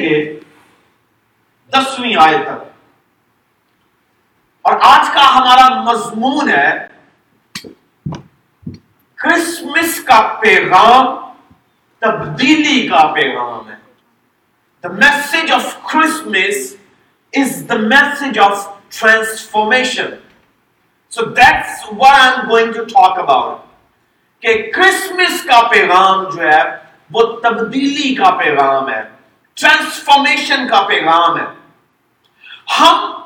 دیکھیں گے دسویں آئے تک۔ اور آج کا ہمارا مضمون ہے کرسمس کا پیغام، تبدیلی کا پیغام ہے۔ The message of Christmas is the message of transformation so that's what I am going to talk about کہ کرسمس کا پیغام جو ہے، وہ تبدیلی کا پیغام ہے۔ ٹرانسفارمیشن کا پیغام ہے۔ ہم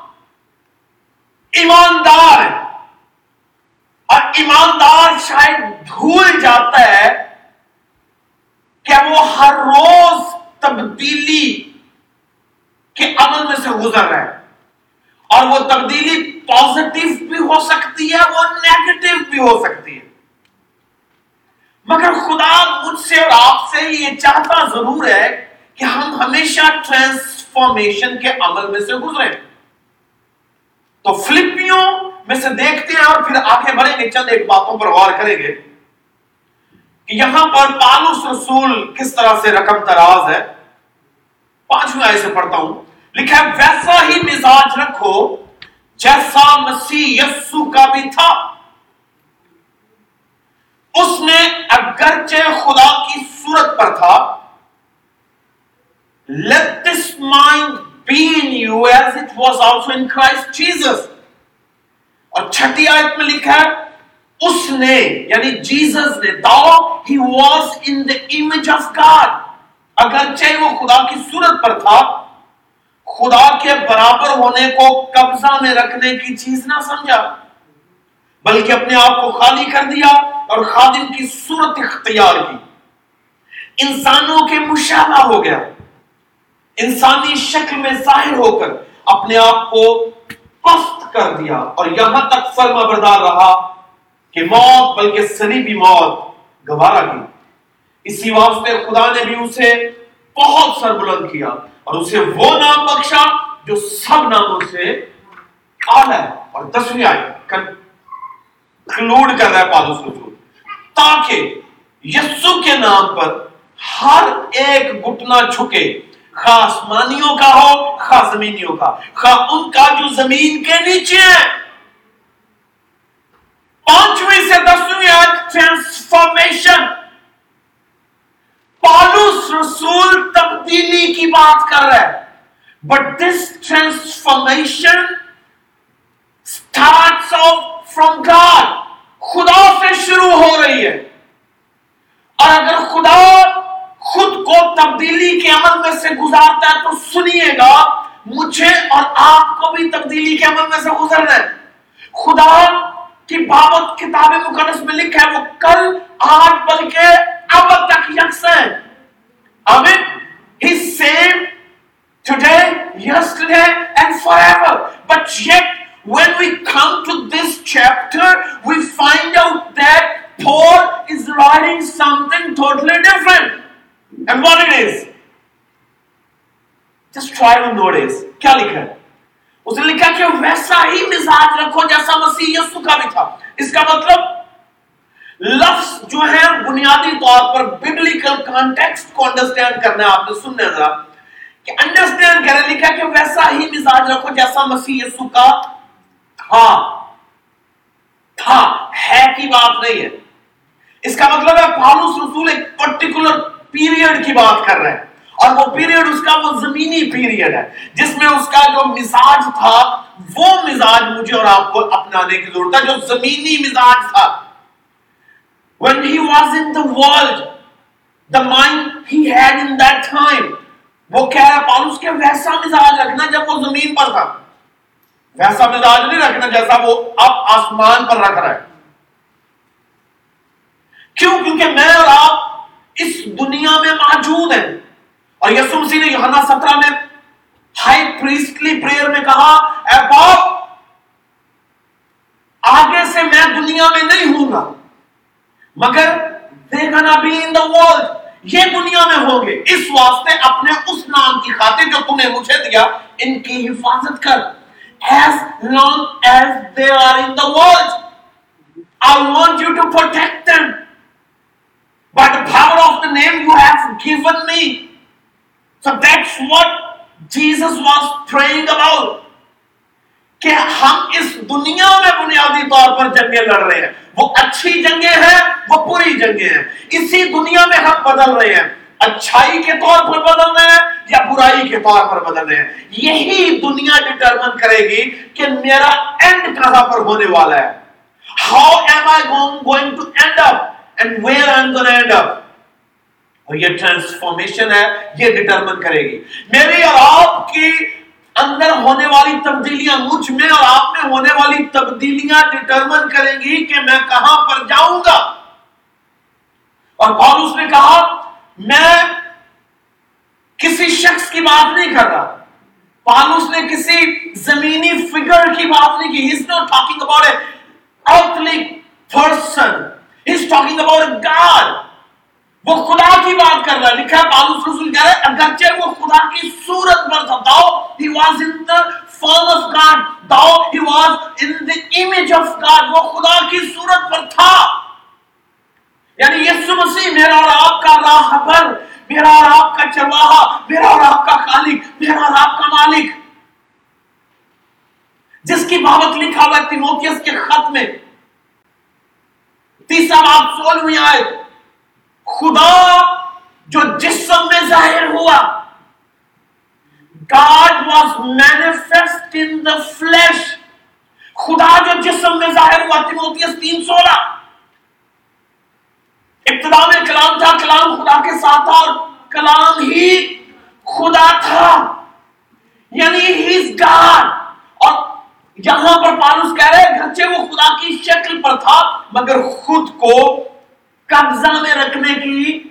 ایماندار ہیں۔ اور ایماندار شاید بھول جاتا ہے کہ وہ ہر روز تبدیلی کے عمل میں سے گزر رہا ہے اور وہ تبدیلی پازیٹو بھی ہو سکتی ہے، وہ نیگیٹو بھی ہو سکتی ہے۔ مگر خدا مجھ سے اور آپ سے یہ چاہتا ضرور ہے کہ ہم ہمیشہ ٹرانسفارمیشن کے عمل میں سے گزرے۔ تو فلپیوں میں سے دیکھتے ہیں اور پھر آگے بڑھیں گے۔ چند ایک باتوں پر غور کریں گے کہ یہاں پر پالوس رسول کس طرح سے رقم تراز ہے۔ پانچویں آئے سے پڑھتا ہوں۔ لکھا ہے، ویسا ہی مزاج رکھو جیسا مسیح یسو کا بھی تھا۔ اس نے اگرچہ خدا کی صورت پر تھا let this mind be in you as it was also in Christ Jesus. اور چھٹی آیت میں لکھا ہے، اس نے یعنی جیزس نے دعو he was in the image of God اگرچہ وہ خدا کی صورت پر تھا، خدا کے برابر ہونے کو قبضہ میں رکھنے کی چیز نہ سمجھا، بلکہ اپنے آپ کو خالی کر دیا اور خادم کی صورت اختیار کی۔ انسانوں کے مشابہ ہو گیا۔ انسانی شکل میں ظاہر ہو کر اپنے آپ کو پست کر دیا اور یہاں تک فرما بردار رہا کہ موت بلکہ سلیبی موت گوارا کی۔ اسی واسطے خدا نے بھی اسے بہت سر بلند کیا اور اسے وہ نام بخشا جو سب ناموں سے آلہ ہے اور دسویں آئے کنکلوڈ کر رہا ہے پالوس رسول تاکہ یسو کے نام پر ہر ایک گھٹنا چھکے خواہ آسمانیوں کا ہو خواہ زمینیوں کا۔ خواہ ان کا جو زمین کے نیچے ہے۔ پانچویں سے دسویں آج ٹرانسفارمیشن پالوس رسول تبدیلی کی بات کر رہا ہے but this transformation start off from God خدا سے شروع ہو رہی ہے۔ اور اگر خدا خود کو تبدیلی کے عمل میں سے گزارتا ہے تو سنیے گا، مجھے اور آپ کو بھی تبدیلی کے عمل میں سے گزرنا ہے۔ خدا کی بابت کتاب مقدس میں لکھا ہے، وہ کل، آج، بلکہ اب تک یکساں ہے آمین he same today yesterday and forever but yet when we come to this chapter we find out that Paul is writing something totally different And what it is? Just try to notice. کیا لکھا ہے اس نے لکھا کہ ویسا ہی مزاج رکھو جیسا مسیح یسو کا بھی تھا اس کا مطلب لفظ جو ہے بنیادی طور پر ببلیکل کانٹیکسٹ کو انڈرسٹینڈ کرنا ہے آپ نے سننے ذرا کہ انڈرسٹینڈ کرے لکھا کہ ویسا ہی مزاج رکھو جیسا مسیح یسو کا تھا تھا ہے کی بات نہیں ہے اس کا مطلب ہے پالوس رسول ایک پرٹیکولر پیریڈ کی بات کر رہے ہیں اور وہ پیریڈ اس کا وہ زمینی پیریڈ ہے۔ جس میں اس کا جو مزاج تھا، وہ مزاج مجھے اور آپ کو اپنانے کی ضرورت ہے، جو زمینی مزاج تھا۔ When he was in the world the mind he had in that time وہ کہہ رہا پالوس کے ویسا مزاج رکھنا جب وہ زمین پر تھا۔ ویسا مزاج نہیں رکھنا جیسا وہ اب آسمان پر رکھ رہا ہے۔ کیوں؟ کیونکہ میں اور آپ اس دنیا میں موجود ہیں۔ اور یسو مسیح نے یوحنا سترہ میں ہائی پریسٹلی پریئر میں کہا، اے باپ، آگے سے میں دنیا میں نہیں ہوں گا، مگر دیکھنا بھی ان دا ورلڈ یہ دنیا میں ہوں گے. اس واسطے اپنے اس نام کی خاطر جو تم نے مجھے دیا، ان کی حفاظت کر، as long as they are in the world I want you to protect them. By the power of the name you have given me So that's what Jesus was praying about. کہ ہم اس دنیا میں بنیادی طور پر جنگیں لڑ رہے ہیں۔ وہ اچھی جنگیں ہیں، وہ پوری جنگیں ہیں۔ اسی دنیا میں ہم بدل رہے ہیں۔ اچھائی کے طور پر بدل رہے ہیں یا برائی کے طور پر بدل رہے ہیں؟ یہی دنیا ڈٹرمن کرے گی کہ میرا اینڈ کہاں پر ہونے والا ہے۔ How am I going to end up and where I am gonna end up اور یہ ٹرانسفارمیشن ہے، یہ ڈٹرمن کرے گی۔ میری اور آپ کی اندر ہونے والی تبدیلیاں مجھ میں اور آپ میں ہونے والی تبدیلیاں ڈٹرمن کریں گی کہ میں کہاں پر جاؤں گا۔ اور پالوس نے کہا، میں کسی شخص کی بات نہیں کر رہا۔ پالوس نے کسی زمینی فگر کی بات نہیں کی۔ He's not talking about a earthly person. He's talking about a God. وہ خدا کی بات کر رہا ہے۔ لکھا ہے پالوس رسول کہہ رہا ہے، اگرچہ وہ خدا کی صورت پر تھا۔ داؤ، he was in the form of God. داؤ، he was in the image of God. وہ خدا کی صورت پر تھا۔ یعنی یسو مسیح، میرا اور آپ کا راہ پر، میرا اور آپ کا چرواہا، میرا اور آپ کا خالق، میرا اور آپ کا مالک۔ جس کی بابت لکھا ہوا تیموتیس کے خط میں۔ تیسرا باب سولہویں آئے خدا جو جسم میں ظاہر ہوا، God was manifest in the flesh. خدا جو جسم میں ظاہر ہوا، تیموتیس تین سولہ۔ ابتدا میں کلام تھا، کلام خدا کے ساتھ تھا اور کلام ہی خدا تھا۔ یعنی ہی گاڈ۔ اور یہاں پر پالوس کہہ رہے گھرچے وہ خدا کی شکل پر تھا، مگر خود کو قبضہ میں رکھنے کی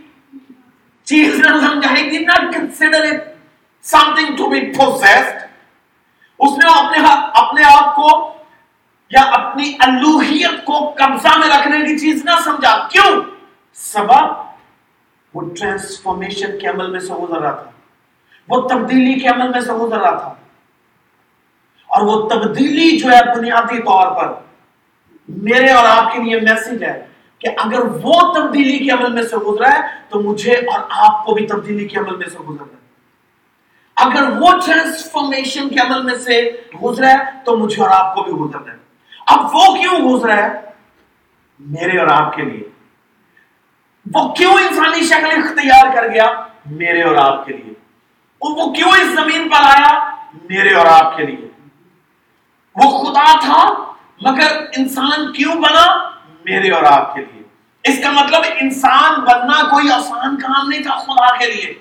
چیز نہ سمجھائی تھی، نہ consider it something to be possessed اس نے اپنے ہاں، اپنے آپ کو یا اپنی الوہیت کو قبضہ میں رکھنے کی چیز نہ سمجھا۔ کیوں؟ سبب وہ ٹرانسفارمیشن کے عمل میں سے گزر رہا تھا۔ وہ تبدیلی کے عمل میں سے گزر رہا تھا۔ اور وہ تبدیلی جو ہے بنیادی طور پر میرے اور آپ کے لیے میسج ہے۔ کہ اگر وہ تبدیلی کے عمل میں سے گزرا ہے، تو مجھے اور آپ کو بھی تبدیلی کے عمل میں سے گزرنا ہے۔ اگر وہ ٹرانسفارمیشن کے عمل میں سے گزرا ہے، تو مجھے اور آپ کو بھی گزرنا ہے۔ اب وہ کیوں گزرا ہے؟ میرے اور آپ کے لیے۔ وہ کیوں انسانی شکل اختیار کر گیا؟ میرے اور آپ کے لیے۔ وہ کیوں اس زمین پر آیا؟ میرے اور آپ کے لیے۔ وہ خدا تھا، مگر انسان کیوں بنا؟ میرے اور آپ کے لیے۔ اس کا مطلب انسان بننا کوئی آسان کام نہیں تھا خدا کے لیے۔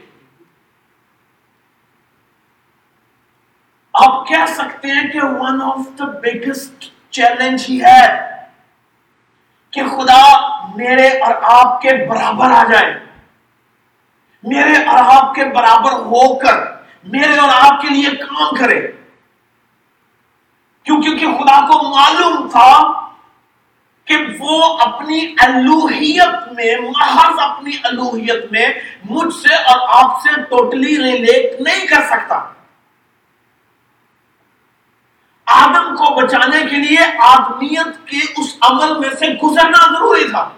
آپ کہہ سکتے ہیں کہ one of the biggest challenge ہی ہے کہ خدا میرے اور آپ کے برابر آ جائے۔ میرے اور آپ کے برابر ہو کر میرے اور آپ کے لیے کام کرے۔ کیونکہ خدا کو معلوم تھا کہ وہ اپنی الوحیت میں، محض اپنی الوحیت میں مجھ سے اور آپ سے ٹوٹلی ریلیٹ نہیں کر سکتا۔ آدم کو بچانے کے لیے آدمیت کے اس عمل میں سے گزرنا ضروری تھا۔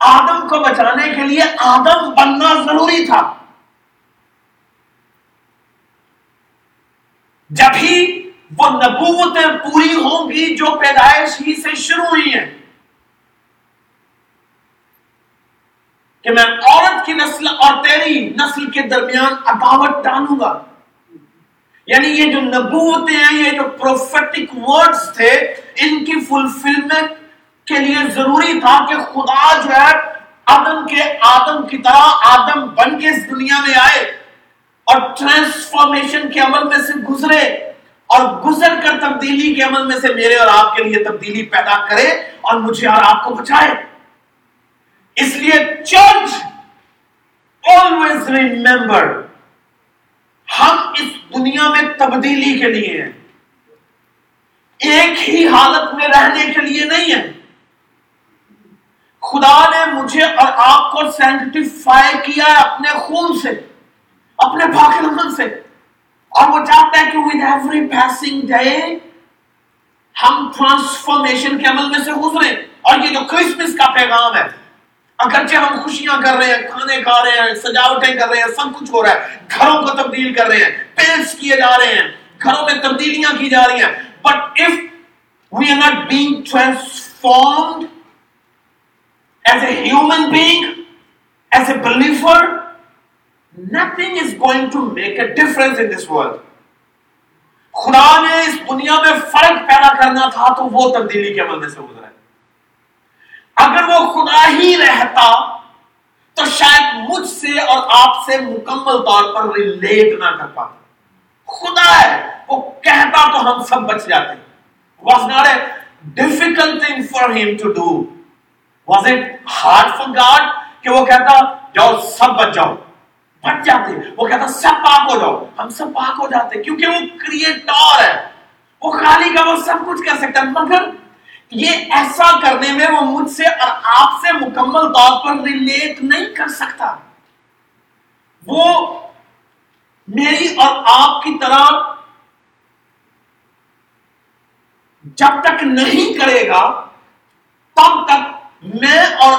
آدم کو بچانے کے لیے آدم بننا ضروری تھا۔ جب ہی وہ نبوتیں پوری ہوں گی جو پیدائش ہی سے شروع ہوئی ہیں۔ کہ میں عورت کی نسل اور تیری نسل کے درمیان عداوت ڈالوں گا۔ یعنی یہ جو نبوتیں ہیں، یہ جو پروفیٹک ورڈز تھے، ان کی فلفلمنٹ کے لیے ضروری تھا کہ خدا جو ہے، آدم کے آدم کی طرح آدم بن کے اس دنیا میں آئے اور ٹرانسفارمیشن کے عمل میں سے گزرے۔ اور گزر کر تبدیلی کے عمل میں سے میرے اور آپ کے لیے تبدیلی پیدا کرے اور مجھے اور آپ کو بچائے۔ اس لیے چرچ آلویز ریمبر ہم اس دنیا میں تبدیلی کے لیے ہیں۔ ایک ہی حالت میں رہنے کے لیے نہیں ہے خدا نے مجھے اور آپ کو سینٹیفائی کیا ہے اپنے خون سے، اپنے پاک سے۔ اور وہ چاہتا ہے کہ ود ایوری پیسنگ ڈے ہم ٹرانسفارمیشن کے عمل میں سے گزرے اور یہ جو کرسمس کا پیغام ہے، اگرچہ ہم خوشیاں کر رہے ہیں، کھانے کھا رہے ہیں، سجاوٹیں کر رہے ہیں، سب کچھ ہو رہا ہے، گھروں کو تبدیل کر رہے ہیں پینٹس کیے جا رہے ہیں، گھروں میں تبدیلیاں کی جا رہی ہیں۔ But if we are not being transformed as a human being as a believer nothing is going to make a difference in this world خدا نے اس دنیا میں فرق پیدا کرنا تھا تو وہ تبدیلی کے عمل میں سے گزرا ہے۔ اگر وہ خدا ہی رہتا تو شاید مجھ سے اور آپ سے مکمل طور پر ریلیٹ نہ کر پاتا۔ خدا ہے، وہ کہتا تو ہم سب بچ جاتے۔ Was not a difficult thing for ہم to do was it hard for God کہ وہ کہتا، جاؤ، سب بچ جاؤ؟ بچ جاتے وہ کہتا سب پاک ہو جاؤ ہم سب پاک ہو جاتے کیونکہ وہ کریٹور ہے وہ خالی کا وہ سب کچھ کر سکتا ہے مگر یہ ایسا کرنے میں وہ مجھ سے اور آپ سے مکمل طور پر ریلیٹ نہیں کر سکتا وہ میری اور آپ کی طرح جب تک نہیں کرے گا تب تک میں اور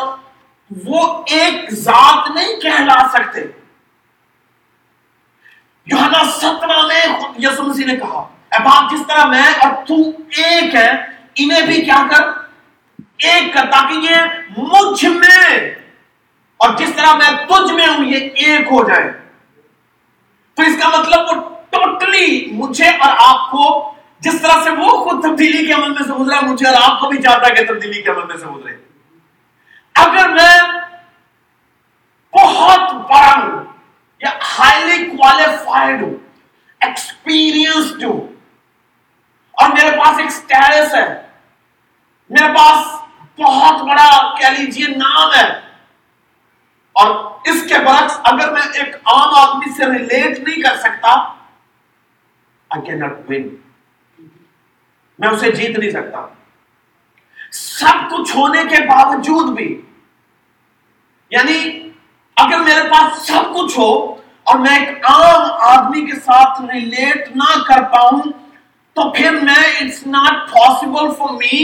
وہ ایک ذات نہیں کہلا سکتے یوحنا سترہ میں یسو مسیح نے کہا، اے باپ جس طرح میں اور تو ایک ہے، انہیں بھی کیا کر؟ ایک کر تاکہ یہ مجھ میں، اور جس طرح میں تجھ میں ہوں، یہ ایک ہو جائے۔ تو اس کا مطلب وہ ٹوٹلی مجھے اور آپ کو جس طرح سے وہ خود تبدیلی کے عمل میں سے گزرا، مجھے اور آپ کو بھی چاہتا ہے کہ تبدیلی کے عمل میں سے گزرے۔ اگر میں بہت بڑا ہوں یا ہائیلی کوالیفائڈ ہوں ایکسپیرئنسڈ ہوں اور میرے پاس ایک سٹیٹس ہے۔ میرے پاس بہت بڑا کہہ لیجیے نام ہے۔ اور اس کے برعکس اگر میں ایک عام آدمی سے ریلیٹ نہیں کر سکتا، I cannot win. میں اسے جیت نہیں سکتا۔ سب کچھ ہونے کے باوجود بھی یعنی اگر میرے پاس سب کچھ ہو اور میں ایک عام آدمی کے ساتھ ریلیٹ نہ کر پاؤں، تو پھر میں it's not possible for me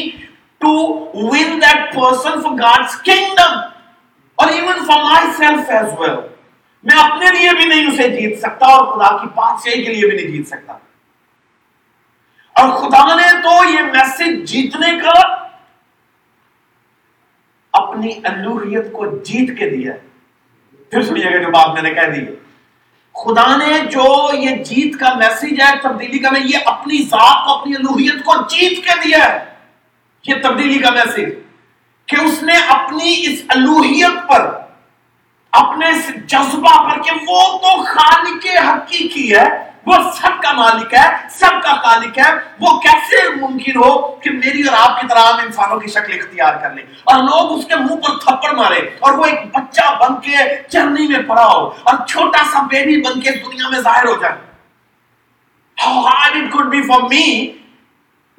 to win that person for God's kingdom اور even for myself as well میں اپنے لیے بھی نہیں اسے جیت سکتا اور خدا کی بادشاہی کے لیے بھی نہیں جیت سکتا۔ اور خدا نے تو یہ میسج جیتنے کا اپنی الوحیت کو جیت کے دیا ہے۔ پھر سنیے گا جو بات میں نے کہہ دی۔ خدا نے جو یہ جیت کا میسج ہے، تبدیلی کا میں یہ اپنی ذات کو، اپنی الوحیت کو جیت کے دیا ہے، یہ تبدیلی کا میسج کہ اس نے اپنی اس الوحیت پر، اپنے اس جذبہ پر کہ وہ تو خالق حقیقی ہے وہ سب کا مالک ہے، سب کا خالق ہے۔ وہ کیسے ممکن ہو کہ میری اور آپ کی طرح انسانوں کی شکل اختیار کر لیں؟ اور لوگ اس کے منہ پر تھپڑ مارے اور وہ ایک بچہ بن کے چرنی میں پڑا ہو اور چھوٹا سا بیبی بن کے دنیا میں ظاہر ہو جائے۔ How hard it could be for me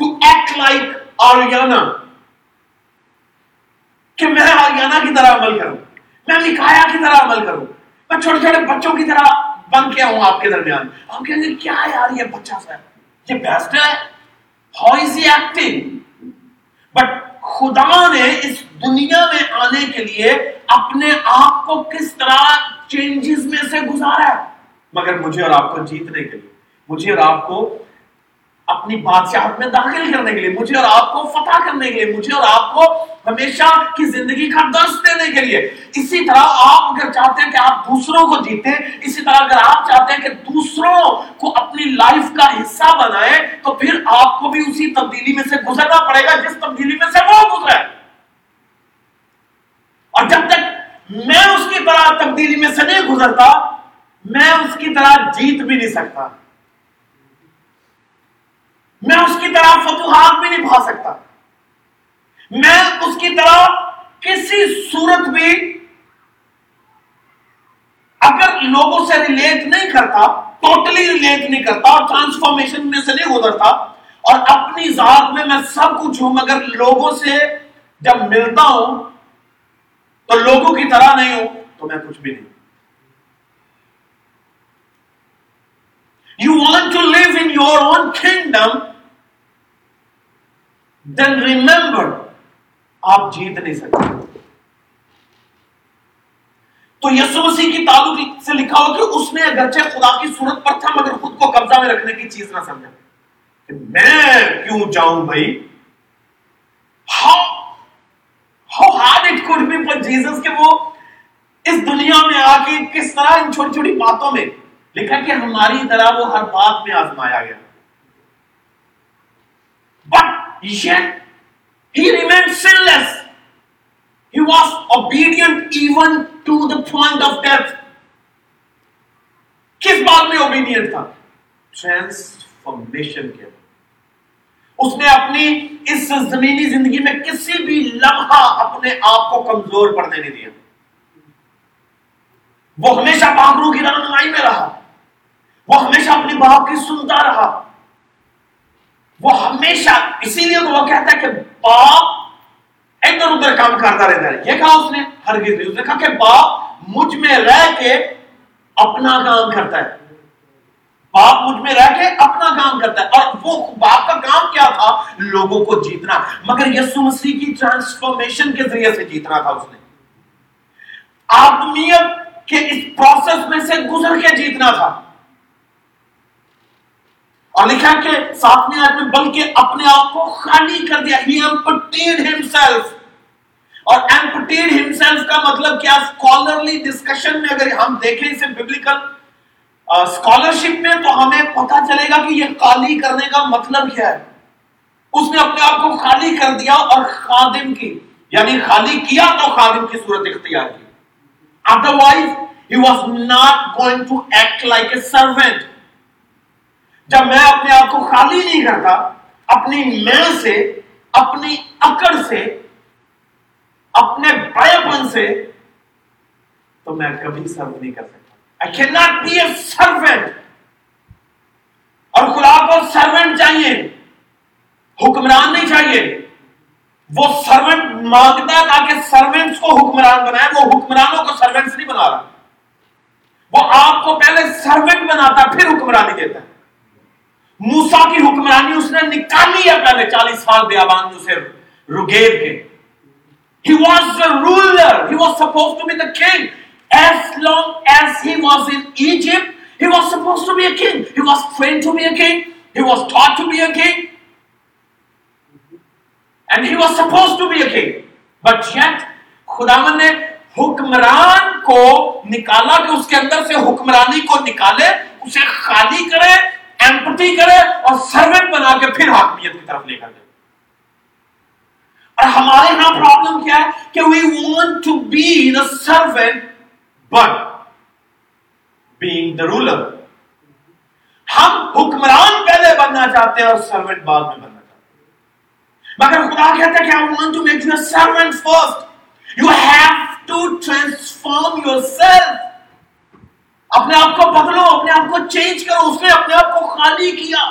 to act like Ariana کہ میں آریانہ کی طرح عمل کروں، میں مکایا کی طرح عمل کروں، میں چھوٹے چھوٹے بچوں کی طرح بن کے آؤں آپ کے درمیان۔ آپ کہیں گے کیا یار یہ بچہ سا؟ یہ بیسٹ ہے۔ ہاؤ از ایکٹنگ بٹ خدا نے اس دنیا میں آنے کے لیے اپنے آپ کو کس طرح چینجز میں سے گزارا ہے؟ مگر مجھے اور آپ کو جیتنے کے لیے۔ مجھے اور آپ کو اپنی بادشاہت میں داخل کرنے کے لیے، مجھے اور آپ کو فتح کرنے کے لیے، مجھے اور آپ کو ہمیشہ کی زندگی کا درس دینے کے لیے۔ اسی طرح آپ اگر چاہتے ہیں کہ آپ دوسروں کو جیتے، اسی طرح اگر آپ چاہتے ہیں کہ دوسروں کو اپنی لائف کا حصہ بنائے تو پھر آپ کو بھی اسی تبدیلی میں سے گزرنا پڑے گا، جس تبدیلی میں سے وہ گزرے۔ اور جب تک میں اس کی طرح تبدیلی میں سے نہیں گزرتا، میں اس کی طرح جیت بھی نہیں سکتا۔ میں اس کی طرح فتوحات بھی نہیں پا سکتا۔ میں اس کی طرح کسی صورت بھی اگر لوگوں سے ریلیٹ نہیں کرتا ٹوٹلی ریلیٹ نہیں کرتا اور ٹرانسفارمیشن میں سے نہیں گزرتا، اور اپنی ذات میں میں سب کچھ ہوں، مگر لوگوں سے جب ملتا ہوں، تو لوگوں کی طرح نہیں ہوں، تو میں کچھ بھی نہیں۔ You want to live in your own kingdom then remember آپ جیت نہیں سکتے۔ تو یسو مسیح کی تعلق سے لکھا ہو کہ اس نے اگرچہ خدا کی صورت پر تھا، مگر خود کو قبضہ میں رکھنے کی چیز نہ سمجھا۔ کہ میں کیوں جاؤں بھائی؟ How hard it could be for Jesus کہ وہ اس دنیا میں آ کے کس طرح ان چھوٹی چھوٹی باتوں میں لکھا کہ ہماری طرح وہ ہر بات میں آزمایا گیا۔ But yet he remained sinless. He was obedient even to the point of death. کس بات میں اوبیڈینٹ تھا؟ ٹرانسفارمیشن کے اس نے اپنی اس زمینی زندگی میں کسی بھی لمحہ اپنے آپ کو کمزور پڑنے نہیں دیا. وہ ہمیشہ باغروں کی رہنمائی میں رہا. وہ ہمیشہ اپنی باپ کی سنتا رہا. وہ ہمیشہ اسی لیے تو وہ کہتا ہے کہ باپ ادھر ادھر کام کرتا رہتا ہے۔ یہ کہا اس نے ہر اس نے کہا کہ باپ مجھ میں رہ کے اپنا کام کرتا ہے۔ باپ مجھ میں رہ کے اپنا کام کرتا ہے۔ اور وہ باپ کا کام کیا تھا؟ لوگوں کو جیتنا۔ مگر یسو مسیح کی ٹرانسفارمیشن کے ذریعے سے جیتنا تھا اس نے۔ آدمیت کے اس پروسیس میں سے گزر کے جیتنا تھا۔ اور لکھا کہ ساتویں آیت میں، بلکہ اپنے آپ کو خالی کر دیا۔ ہی امپٹیڈ ہمسیلف اور امپٹیڈ ہمسیلف کا مطلب کیا؟ اسکالرلی ڈسکشن میں اگر ہم دیکھیں اسے بیبلیکل اسکالرشپ میں، تو ہمیں پتا چلے گا کہ یہ خالی کرنے کا مطلب کیا ہے۔ اس نے اپنے آپ کو خالی کر دیا اور خادم کی یعنی خالی کیا تو خادم کی صورت اختیار کی۔ Otherwise he was not going to act like a servant جب میں اپنے آپ کو خالی نہیں کرتا، اپنی میں سے، اپنی اکڑ سے، اپنے بڑے پن سے، تو میں کبھی سرو نہیں کر سکتا۔ I can not be a servant اور خدا کو سروینٹ چاہیے۔ حکمران نہیں چاہیے۔ وہ سروینٹ مانگتا ہے تاکہ سروینٹس کو حکمران بنائے۔ وہ حکمرانوں کو سروینٹس نہیں بنا رہا۔ وہ آپ کو پہلے سروینٹ بناتا پھر حکمرانی دیتا ہے۔ موسا کی حکمرانی اس نے نکالی ہے پہلے چالیس سال بیابان جو سے رگیر کے۔ He was the ruler he was suppose to be the king as long as he was in Egypt he was suppose to be a king he was train to be a king he was taught to be a king and he was suppose to be a king but yet خدا نے حکمران کو نکالا کہ اس کے اندر سے حکمرانی کو نکالے، اسے خالی کرے ایمپٹی کرے اور سروینٹ بنا کے پھر حاکمیت کی طرف لے کر جائے۔ اور ہمارے ہاں پرابلم کیا ہے کہ we want to be the servant but being the ruler ہم حکمران پہلے بننا چاہتے ہیں اور سروینٹ بعد میں بننا چاہتے ہیں۔ مگر خدا کہتا ہے کہ I want to make you a servant first you have to transform yourself اپنے آپ کو بدلو، اپنے آپ کو چینج کرو، اس نے اپنے آپ کو خالی کیا۔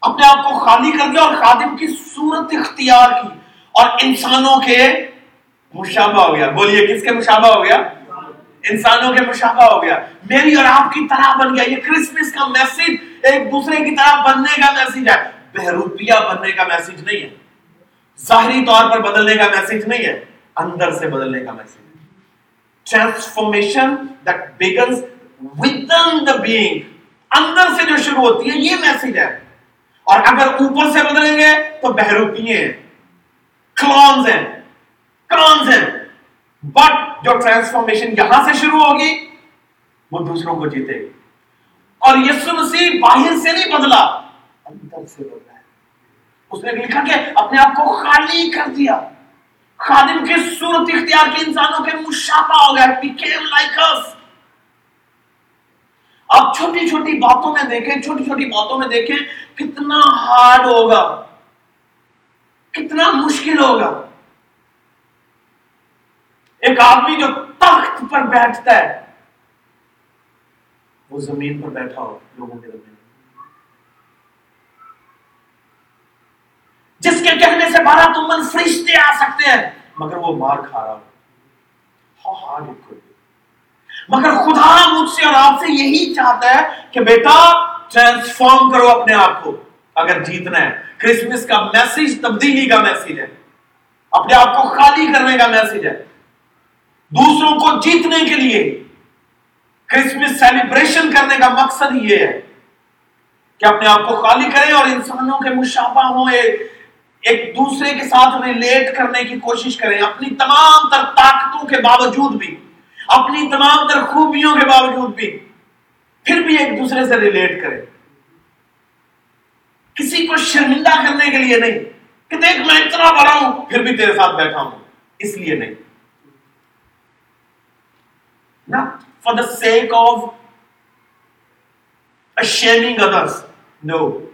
اپنے آپ کو خالی کر دیا اور خادم کی صورت اختیار کی۔ اور انسانوں کے مشابہ ہو گیا۔ بولیے، کس کے مشابہ ہو گیا؟ انسانوں کے مشابہ ہو گیا۔ میری اور آپ کی طرح بن گیا۔ یہ کرسمس کا میسج ایک دوسرے کی طرح بننے کا میسج ہے۔ بہروپیہ بننے کا میسج نہیں ہے۔ ظاہری طور پر بدلنے کا میسج نہیں ہے۔ اندر سے بدلنے کا message transformation that begins within the being اندر سے جو شروع ہوتی ہے، یہ میسج ہے۔ اور اگر اوپر سے بدلیں گے، تو بہروپی ہیں۔ کلونز ہیں۔ کلونز ہیں۔ بٹ جو ٹرانسفارمیشن یہاں سے شروع ہوگی، وہ دوسروں کو جیتے گی۔ اور یسو مسیح باہر سے نہیں بدلا، اندر سے بدلا ہے۔ اس نے لکھا کہ اپنے آپ کو خالی کر دیا۔ خادم کی صورت اختیار کی انسانوں کے مشابہ ہو گیا became like us. اب چھوٹی چھوٹی باتوں میں دیکھیں چھوٹی چھوٹی باتوں میں دیکھیں کتنا ہارڈ ہوگا کتنا مشکل ہوگا ایک آدمی جو تخت پر بیٹھتا ہے وہ زمین پر بیٹھا ہو لوگوں کے زمین جس کے کہنے سے بارہ تمن فرشتے آ سکتے ہیں۔ مگر وہ مار کھا رہا ہو۔ ہاں، ہاں، مگر خدا مجھ سے اور آپ سے یہی چاہتا ہے کہ بیٹا ٹرانسفارم کرو اپنے آپ کو۔ اگر جیتنا ہے کرسمس کا میسج تبدیلی کا میسج ہے۔ اپنے آپ کو خالی کرنے کا میسج ہے۔ دوسروں کو جیتنے کے لیے کرسمس سیلیبریشن کرنے کا مقصد یہ ہے کہ اپنے آپ کو خالی کریں اور انسانوں کے مشابہ ہوئے۔ ایک دوسرے کے ساتھ ریلیٹ کرنے کی کوشش کریں، اپنی تمام تر طاقتوں کے باوجود بھی، اپنی تمام تر خوبیوں کے باوجود بھی پھر بھی ایک دوسرے سے ریلیٹ کریں۔ کسی کو شرمندہ کرنے کے لیے نہیں کہ دیکھ میں اتنا بڑا ہوں، پھر بھی تیرے ساتھ بیٹھا ہوں۔ اس لیے نہیں۔ For the sake of shaming others no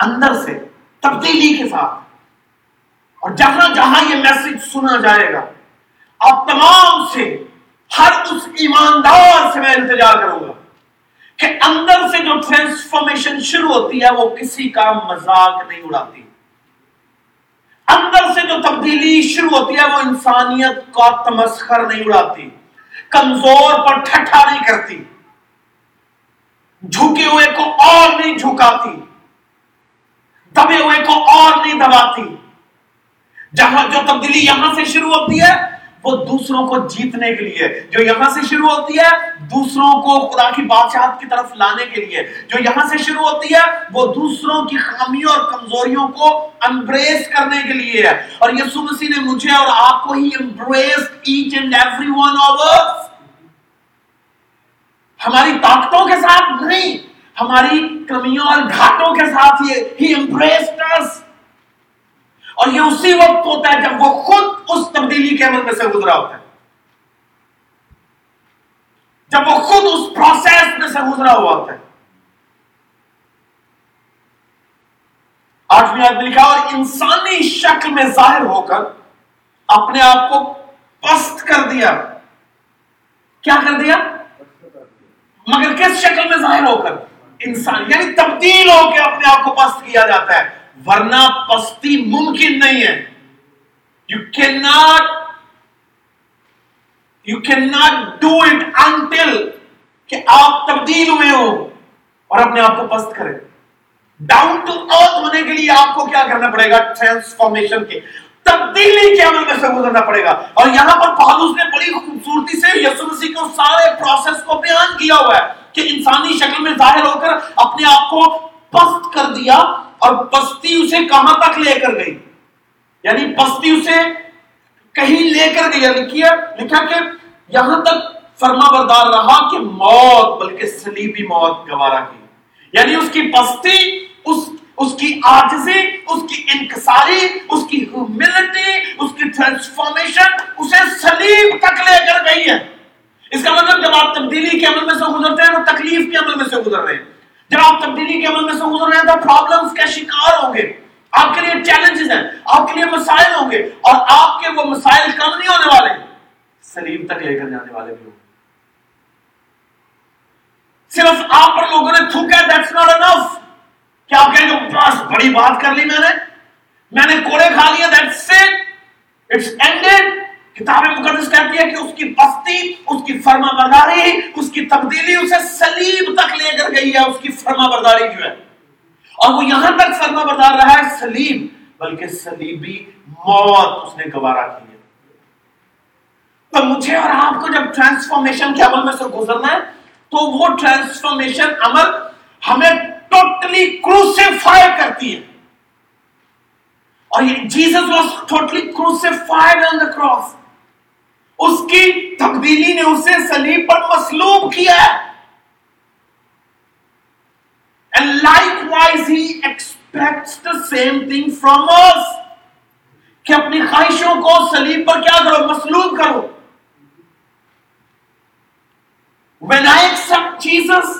اندر سے، تبدیلی کے ساتھ۔ اور جہاں جہاں یہ میسج سنا جائے گا، آپ تمام سے ہر اس ایماندار سے میں انتظار کروں گا کہ اندر سے جو ٹرانسفارمیشن شروع ہوتی ہے، وہ کسی کا مذاق نہیں اڑاتی۔ اندر سے جو تبدیلی شروع ہوتی ہے، وہ انسانیت کا تمسخر نہیں اڑاتی، کمزور پر ٹھٹھا نہیں کرتی، جھکے ہوئے کو اور نہیں جھکاتی۔ دبے ہوئے کو اور نہیں دباتی۔ جہاں جو تبدیلی یہاں سے شروع ہوتی ہے، وہ دوسروں کو جیتنے کے لیے۔ جو یہاں سے شروع ہوتی ہے، دوسروں کو خدا کی بادشاہت کی طرف لانے کے لیے۔ جو یہاں سے شروع ہوتی ہے، وہ دوسروں کی خامیوں اور کمزوریوں کو امبریس کرنے کے لیے ہے۔ اور یسوع مسیح نے مجھے اور آپ کو he embrace each and every one of ہماری طاقتوں کے ساتھ نہیں۔ ہماری کمیوں اور گھاٹوں کے ساتھ ہی امبریسڈ اس اور یہ اسی وقت ہوتا ہے جب وہ خود اس تبدیلی کے عمل میں سے گزرا ہوتا ہے۔ جب وہ خود اس پروسیس میں سے گزرا ہوا ہوتا ہے۔ آٹھویں آدمی لکھا اور انسانی شکل میں ظاہر ہو کر اپنے آپ کو پست کر دیا۔ کیا کر دیا؟ مگر کس شکل میں ظاہر ہو کر؟ انسان یعنی تبدیل ہو کے اپنے آپ کو پست کیا جاتا ہے۔ ورنہ پستی ممکن نہیں ہے۔ You cannot you cannot do it until کہ آپ تبدیل ہوئے ہو اور اپنے آپ کو پست کریں۔ ڈاؤن ٹو ارتھ ہونے کے لیے آپ کو کیا کرنا پڑے گا؟ ٹرانسفارمیشن کے۔ تبدیلی کے عمل میں سے گزرنا پڑے گا۔ اور یہاں پر پالوس نے بڑی خوبصورتی سے یسو مسیح کو سارے پروسیس کو بیان کیا ہوا ہے۔ کہ انسانی شکل میں ظاہر ہو کر اپنے آپ کو پست کر دیا اور پستی اسے کہاں تک لے کر گئی؟ یعنی پستی اسے کہیں لے کر گئی؟ لکھیا یعنی لکھا کہ یہاں تک فرما بردار رہا کہ موت، بلکہ سلیبی موت گوارا کی۔ یعنی اس کی پستی، اس اس کی آجزی اس کی انکساری، اس کی ہیوملٹی اس کی ٹرانسفارمیشن اسے سلیب تک لے کر گئی ہے۔ اس کا مطلب جب آپ تبدیلی کے عمل میں سے گزرتے ہیں تو تکلیف کے عمل میں سے گزر رہے ہیں۔ جب آپ تبدیلی کے عمل میں سے گزر رہے ہیں تو پرابلمز کے شکار ہوں گے۔ آپ کے لیے چیلنجز ہیں، آپ کے لیے مسائل ہوں گے۔ اور آپ کے وہ مسائل کم نہیں ہونے والے؟ سلیم تک لے کر جانے والے بھی ہوں۔ صرف آپ پر لوگوں نے تھوکا دیٹس ناٹ انف کیا آپ کہیں گے، بس، بڑی بات کر لی میں نے۔ میں نے کوڑے کھا لیا دیٹس اٹ اٹس اینڈڈ کتاب مقدس کہتی ہے کہ اس کی بستی، اس کی فرما برداری اس کی تبدیلی اسے سلیب تک لے کر گئی ہے، اس کی فرما برداری جو ہے۔ اور وہ یہاں تک فرما بردار رہا ہے سلیب بلکہ سلیبی موت اس نے گوارا کی ہے۔ تو مجھے اور آپ کو جب ٹرانسفارمیشن کے عمل میں سے گزرنا ہے، تو وہ ٹرانسفارمیشن عمل ہمیں ٹوٹلی کروسیفائی کرتی ہے۔ اور یہ Jesus was totally crucified on the cross اس کی تبدیلی نے اسے سلیب پر مسلوب کیا ہے And likewise he expects the same thing from us. کہ اپنی خواہشوں کو سلیب پر کیا کرو مسلوب کرو When I accept Jesus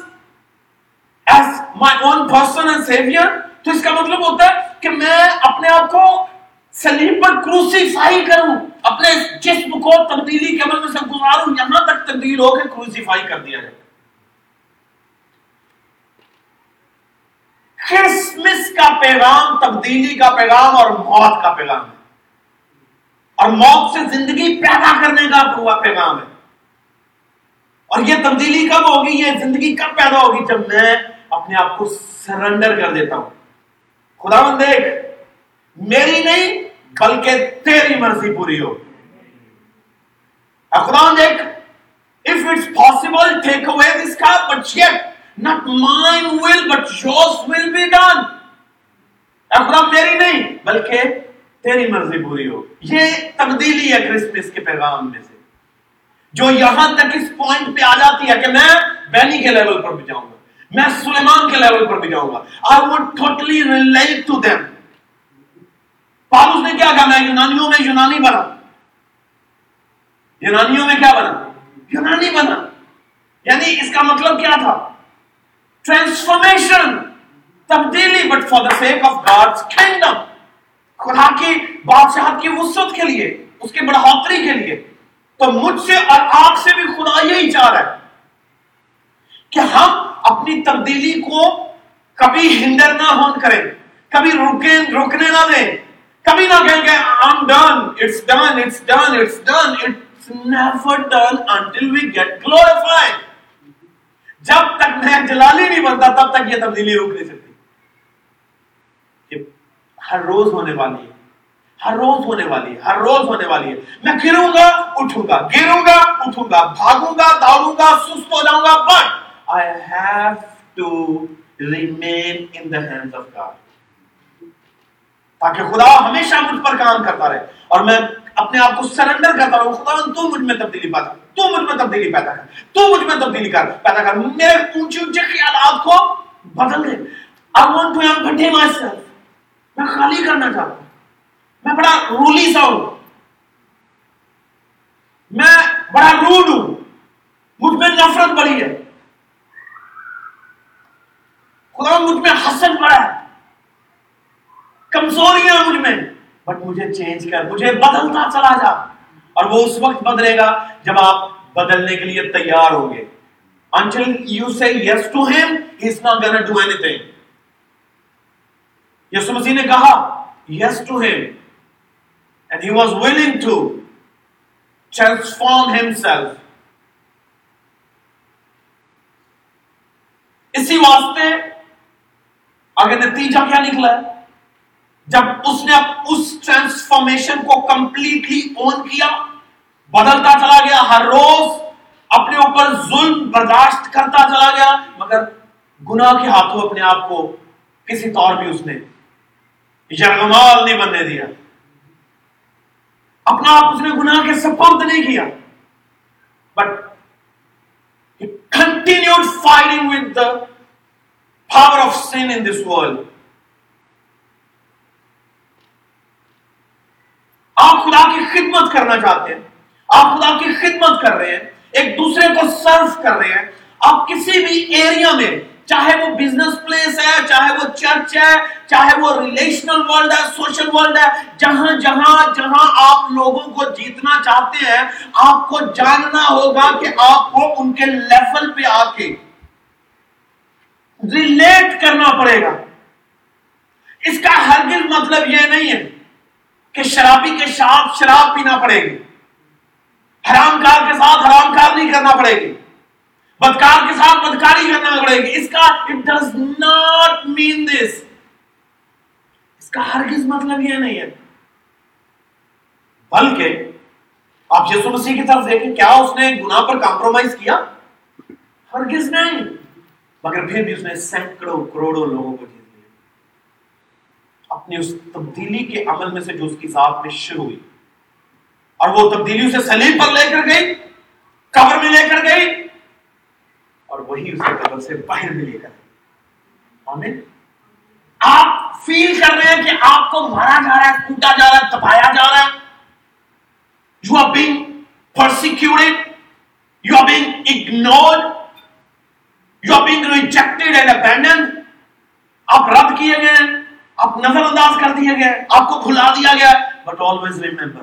as my own person and savior تو اس کا مطلب ہوتا ہے کہ میں اپنے آپ کو سلیب پر کروسیفائی کروں، اپنے جسم کو تبدیلی کے عمل میں سے گزاروں، یہاں تک تبدیل ہو کے کروسیفائی کر دیا جائے۔ کرسمس کا پیغام تبدیلی کا پیغام اور موت کا پیغام ہے۔ اور موت سے زندگی پیدا کرنے کا ہوا پیغام ہے۔ اور یہ تبدیلی کب ہوگی؟ یہ زندگی کب پیدا ہوگی؟ جب میں اپنے آپ کو سرنڈر کر دیتا ہوں۔ خدا من دیکھ میری نہیں، بلکہ تیری مرضی پوری ہو۔ خدا دیکھ if it's possible take away this cup but yet not mine will but yours will be done. خدا میری نہیں، بلکہ تیری مرضی پوری ہو۔ یہ تبدیلی ہے کرسمس کے پیغام میں سے۔ جو یہاں تک اس پوائنٹ پہ آ جاتی ہے کہ میں بینی کے لیول پر بھی جاؤں گا، میں سلیمان کے لیول پر بھی جاؤں گا۔ I would totally relate to them پالوس نے کیا کہا؟ میں یونانیوں میں یونانی بنا۔ یونانیوں میں کیا بنا؟ یونانی بنا۔ یعنی اس کا مطلب کیا تھا؟ ٹرانسفارمیشن تبدیلی۔ But for the sake of God's kingdom خدا کی بادشاہت کی وسط کے لیے، اس کے بڑھوتری کے لیے۔ تو مجھ سے اور آپ سے بھی خدا یہی چاہ رہا ہے کہ ہم اپنی تبدیلی کو کبھی ہنڈر نہ ہون کریں، کبھی رکیں رکنے نہ دیں۔ کبھی نہ کہیں کہ I'm done. It's done it's done it's done. It's never done until we get glorified. جب تک میں جلالی نہیں بنتا، تب تک یہ تبدیلی رک نہیں سکتی۔ ہر روز ہونے والی ہے۔ ہر روز ہونے والی ہے، ہر روز ہونے والی ہے۔ میں گروں گا، اٹھوں گا۔ گروں گا، اٹھوں گا۔ بھاگوں گا، دوڑوں گا، سست ہو جاؤں گا۔ But I have to remain in the hands of God. تاکہ خدا ہمیشہ مجھ پر کام کرتا رہے اور میں اپنے آپ کو سرنڈر کرتا رہوں، خدا تو مجھ میں تبدیلی پیدا تو مجھ میں تبدیلی پیدا کر، تو مجھ میں تبدیلی کر، پیدا کر۔ میرے اونچے اونچے خیالات کو بدل دے۔ I want to empty myself. میں خالی کرنا چاہتا ہوں۔ میں بڑا رولی سا ہوں۔ میں بڑا روڈ ہوں۔ مجھ میں نفرت بڑی ہے۔ خدا مجھ میں حسن پڑا ہے۔ کمزوریاں مجھ میں۔ بٹ مجھے چینج کر، مجھے بدلتا چلا جا۔ اور وہ اس وقت بدلے گا جب آپ بدلنے کے لیے تیار ہوں گے۔ Until you say yes to him he's not gonna do anything یسو مسیح نے کہا، yes to him and he was willing to transform himself اسی واسطے آگے نتیجہ کیا نکلا ہے؟ جب اس نے اس ٹرانسفارمیشن کو کمپلیٹلی اون کیا، بدلتا چلا گیا، ہر روز اپنے اوپر ظلم برداشت کرتا چلا گیا، مگر گناہ کے ہاتھوں اپنے آپ کو کسی طور بھی اس نے یرغمال نہیں بننے دیا اپنا آپ اس نے گناہ کے سپرد نہیں کیا but continued fighting with the power of sin in this world. آپ خدا کی خدمت کرنا چاہتے ہیں، آپ خدا کی خدمت کر رہے ہیں، ایک دوسرے کو سرو کر رہے ہیں۔ آپ کسی بھی ایریا میں، چاہے وہ بزنس پلیس ہے، چاہے وہ چرچ ہے، چاہے وہ ریلیشنل ورلڈ ہے سوشل ورلڈ ہے، جہاں جہاں جہاں آپ لوگوں کو جیتنا چاہتے ہیں، آپ کو جاننا ہوگا کہ آپ کو ان کے لیول پہ آ کے ریلیٹ کرنا پڑے گا۔ اس کا ہرگز مطلب یہ نہیں ہے کہ شرابی کے ساتھ شراب پینا پڑے گی۔ حرام کار کے ساتھ حرام کار نہیں کرنا پڑے گی۔ بدکار کے ساتھ بدکاری کرنا پڑے گی۔ اس کا it does not mean this اس کا ہرگز مطلب یہ نہیں ہے۔ بلکہ آپ یسو مسیح کی طرف دیکھیں، کیا اس نے گناہ پر کمپرومائز کیا؟ ہرگز نہیں۔ مگر پھر بھی اس نے سینکڑوں کروڑوں لوگوں کو جیت لیا اپنی اس تبدیلی کے عمل میں سے جو اس کی ذات میں شروع ہوئی اور وہ تبدیلی اسے سلیم پر لے کر گئی، قبر میں لے کر گئی اور وہی اسے قبر سے باہر میں لے کر آمین؟ آپ فیل کر رہے ہیں کہ آپ کو مارا جا رہا ہے، کوٹا جا رہا ہے تپایا جا رہا ہے۔ You are being persecuted you are being ignored you are being rejected and abandon آپ رد کیے گئے ہیں۔ آپ نظر انداز کر دیے گئے آپ کو کھلا دیا گیا ہے۔ بٹ آلویز ریمبر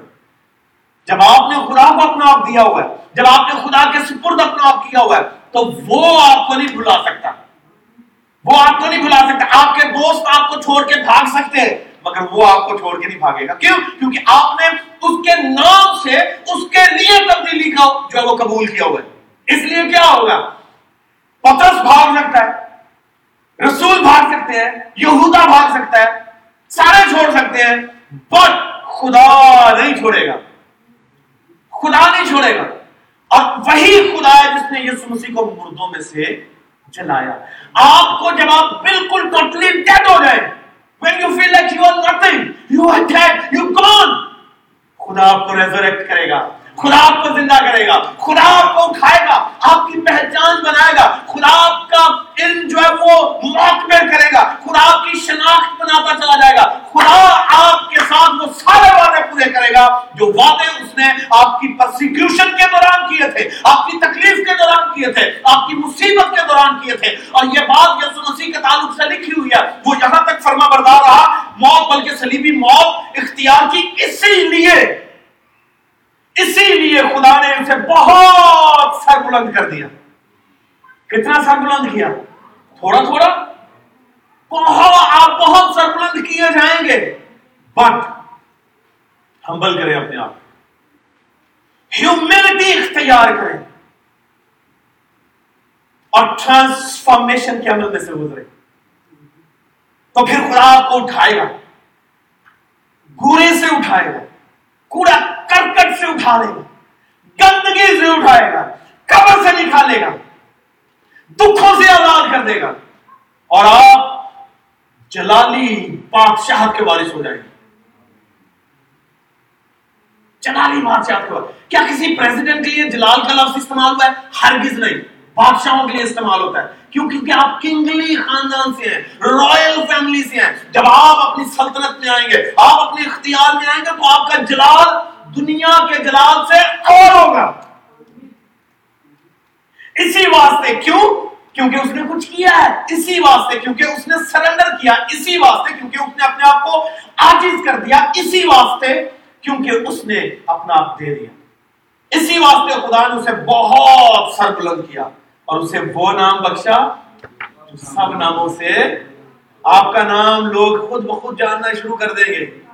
جب آپ نے خدا کو اپنا آپ دیا ہوا ہے، جب آپ نے خدا کے سپرد اپنا آپ کیا ہوا ہے، تو وہ آپ کو نہیں بھلا سکتا۔ وہ آپ کو نہیں بھلا سکتا۔ آپ کے دوست آپ کو چھوڑ کے بھاگ سکتے ہیں، مگر وہ آپ کو چھوڑ کے نہیں بھاگے گا۔ کیوں؟ کیونکہ آپ نے اس کے نام سے اس کے لیے تبدیلی کا جو ہے وہ قبول کیا ہوا ہے۔ اس لیے کیا ہوگا؟ پترس بھاگ سکتا ہے۔ رسول بھاگ سکتے ہیں، یہودا بھاگ سکتا ہے، سارے چھوڑ سکتے ہیں بٹ خدا نہیں چھوڑے گا۔ خدا نہیں چھوڑے گا۔ اور وہی خدا ہے جس نے یسو مسیح کو مردوں میں سے جلایا۔ آپ کو جب آپ بالکل ٹوٹلی ڈیڈ ہو جائے when you feel like you are nothing you are dead you gone خدا آپ کو ریزریکٹ کرے گا۔ خدا آپ کو زندہ کرے گا خدا آپ کو اٹھائے گا، آپ کی پہچان بنائے گا خدا آپ کا علم جو ہے وہ معتبر کرے گا خدا آپ کی شناخت بناتا چلا جائے گا خدا آپ کے ساتھ وہ سارے وعدے پورے کرے گا جو وعدے اس نے آپ کی پرسیکیوشن کے دوران کیے تھے، آپ کی تکلیف کے دوران کیے تھے، آپ کی مصیبت کے دوران کیے تھے۔ اور یہ بات یسو مسیح کے تعلق سے لکھی ہوئی ہے۔ وہ یہاں تک فرما بردار رہا، موت، بلکہ صلیبی موت، اختیار کی اسی لیے اسی لیے خدا نے اسے بہت سر بلند کر دیا۔ کتنا سر بلند کیا؟ تھوڑا تھوڑا۔ بہت آپ بہت سر بلند کیے جائیں گے۔ بٹ ہمبل کریں اپنے آپ۔ ہیومینٹی اختیار کریں۔ اور ٹرانسفارمیشن کے عمل میں سے گزرے تو پھر خدا آپ کو اٹھائے گا۔ گورے سے اٹھائے گا۔ کوڑا کرکٹ سے اٹھا لے گا۔ گندگی سے اٹھائے گا، قبر سے نکالے گا، دکھوں سے آزاد کر دے گا۔ اور آپ جلالی بادشاہ کے وارث ہو جائیں گے۔ جلالی بادشاہ کے وارث۔ کیا کسی پریزیڈنٹ کے لیے جلال کا لفظ استعمال ہوا ہے؟ ہرگز نہیں۔ بادشاہوں کے لیے استعمال ہوتا ہے۔ کیوں؟ کیونکہ آپ کنگلی خاندان سے ہیں رائل فیملی سے ہیں۔ جب آپ اپنی سلطنت میں آئیں گے، آپ اپنے اختیار میں آئیں گے، تو آپ کا جلال دنیا کے جلال سے اور ہوگا۔ اسی واسطے کیوں؟ کیونکہ اس نے کچھ کیا ہے۔ اسی واسطے کیونکہ اس نے سرنڈر کیا۔ اسی واسطے کیونکہ اس نے اپنے آپ کو آجز کر دیا۔ اسی واسطے کیونکہ اس نے اپنا آپ دے دیا۔ اسی واسطے خدا نے اسے بہت سر بلند کیا اور اسے وہ نام بخشا سب ناموں سے آپ کا نام لوگ خود بخود جاننا شروع کر دیں گے۔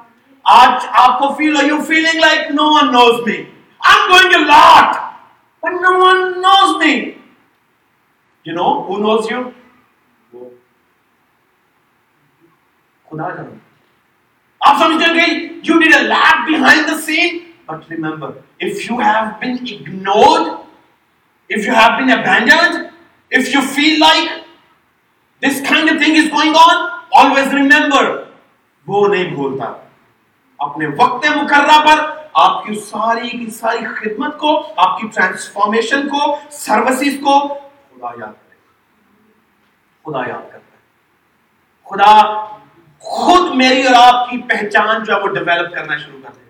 آج آپ کو feel who you feeling like no one knows me I am going a lot but no one knows me you know who knows you خدا جانو آپ سمجھتے ہیں کہ you need a lot behind the scene but remember if you have been ignored if you have been abandoned, if you feel like this kind of thing is going on, always remember, وہ نہیں بھولتا. اپنے وقت مقررہ پر آپ کی ساری کی ساری خدمت کو، آپ کی ٹرانسفارمیشن کو سروسز کو خدا یاد کرے۔ خدا یاد کرتا ہے۔ خدا خود میری اور آپ کی پہچان جو ہے وہ ڈیولپ کرنا شروع کر دے۔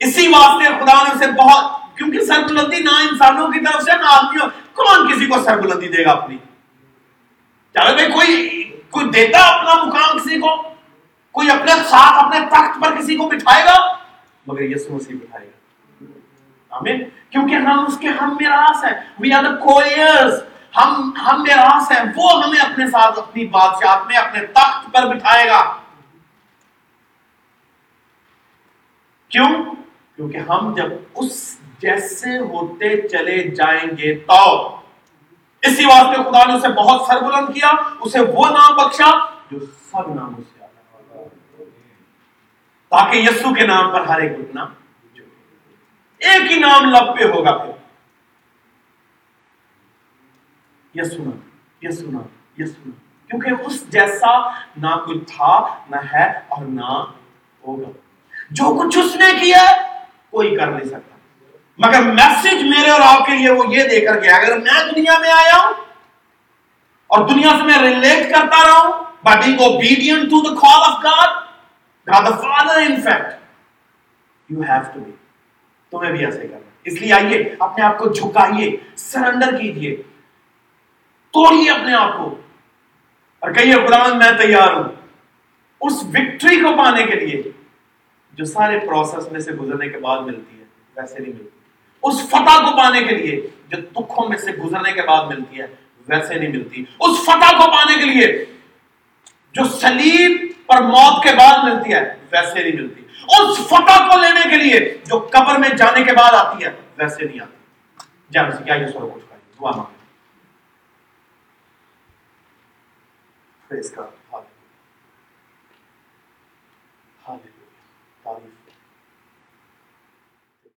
اسی واسطے خدا نے اسے بہت، کیونکہ سر بلندی نہ انسانوں کی طرف سے نہ آدمیوں، کون کسی کو سر بلندی دے گا اپنی؟ چلو بھائی کوئی کوئی دیتا اپنا مقام کسی کو؟ کوئی اپنے ساتھ، اپنے تخت پر کسی کو بٹھائے گا؟ مگر یسو مسیح بٹھائے گا۔ آمین؟ کیونکہ ہم اس کے، ہم میراث ہیں۔ وی آر دا کوئرز ہم ہم میراث ہیں۔ وہ ہمیں اپنے ساتھ اپنی بادشاہت میں، اپنے تخت پر بٹھائے گا۔ کیوں؟ کیونکہ ہم جب اس جیسے ہوتے چلے جائیں گے تو۔ اسی واسطے خدا نے اسے بہت سر بلند کیا، اسے وہ نام بخشا جو سب ناموں سے تاکہ یسو کے نام پر ہر ایک گھٹنا ایک ہی نام لب پہ ہوگا پھر۔ یسونا یسونا یسونا کیونکہ اس جیسا نہ کوئی تھا، نہ ہے اور نہ ہوگا۔ جو کچھ اس نے کیا، کوئی کر نہیں سکتا۔ مگر میسج میرے اور آپ کے لیے وہ یہ دے کر گیا اگر میں دنیا میں آیا ہوں اور دنیا سے میں ریلیٹ کرتا رہا ہوں by being obedient to the call of God God the father in fact you have to be تمہیں بھی ایسے کرنا اس لیے آئیے اپنے آپ کو جھکائیے سرنڈر کیجیے توڑیے اپنے آپ کو اور کہیے خدا میں تیار ہوں اس وکٹری کو پانے کے لیے جو سارے پروسیس میں سے گزرنے کے بعد ملتی ہے ویسے نہیں ملتی اس فتح کو پانے کے لیے جو دکھوں میں سے گزرنے کے بعد ملتی ہے ویسے نہیں ملتی اس فتح کو پانے کے لیے جو سلیب اور موت کے بعد ملتی ہے، ویسے نہیں ملتی۔ اس فتح کو لینے کے لیے جو قبر میں جانے کے بعد آتی ہے، ویسے نہیں آتی۔ جان سے کیا یہ سر کچھ دعا مانگے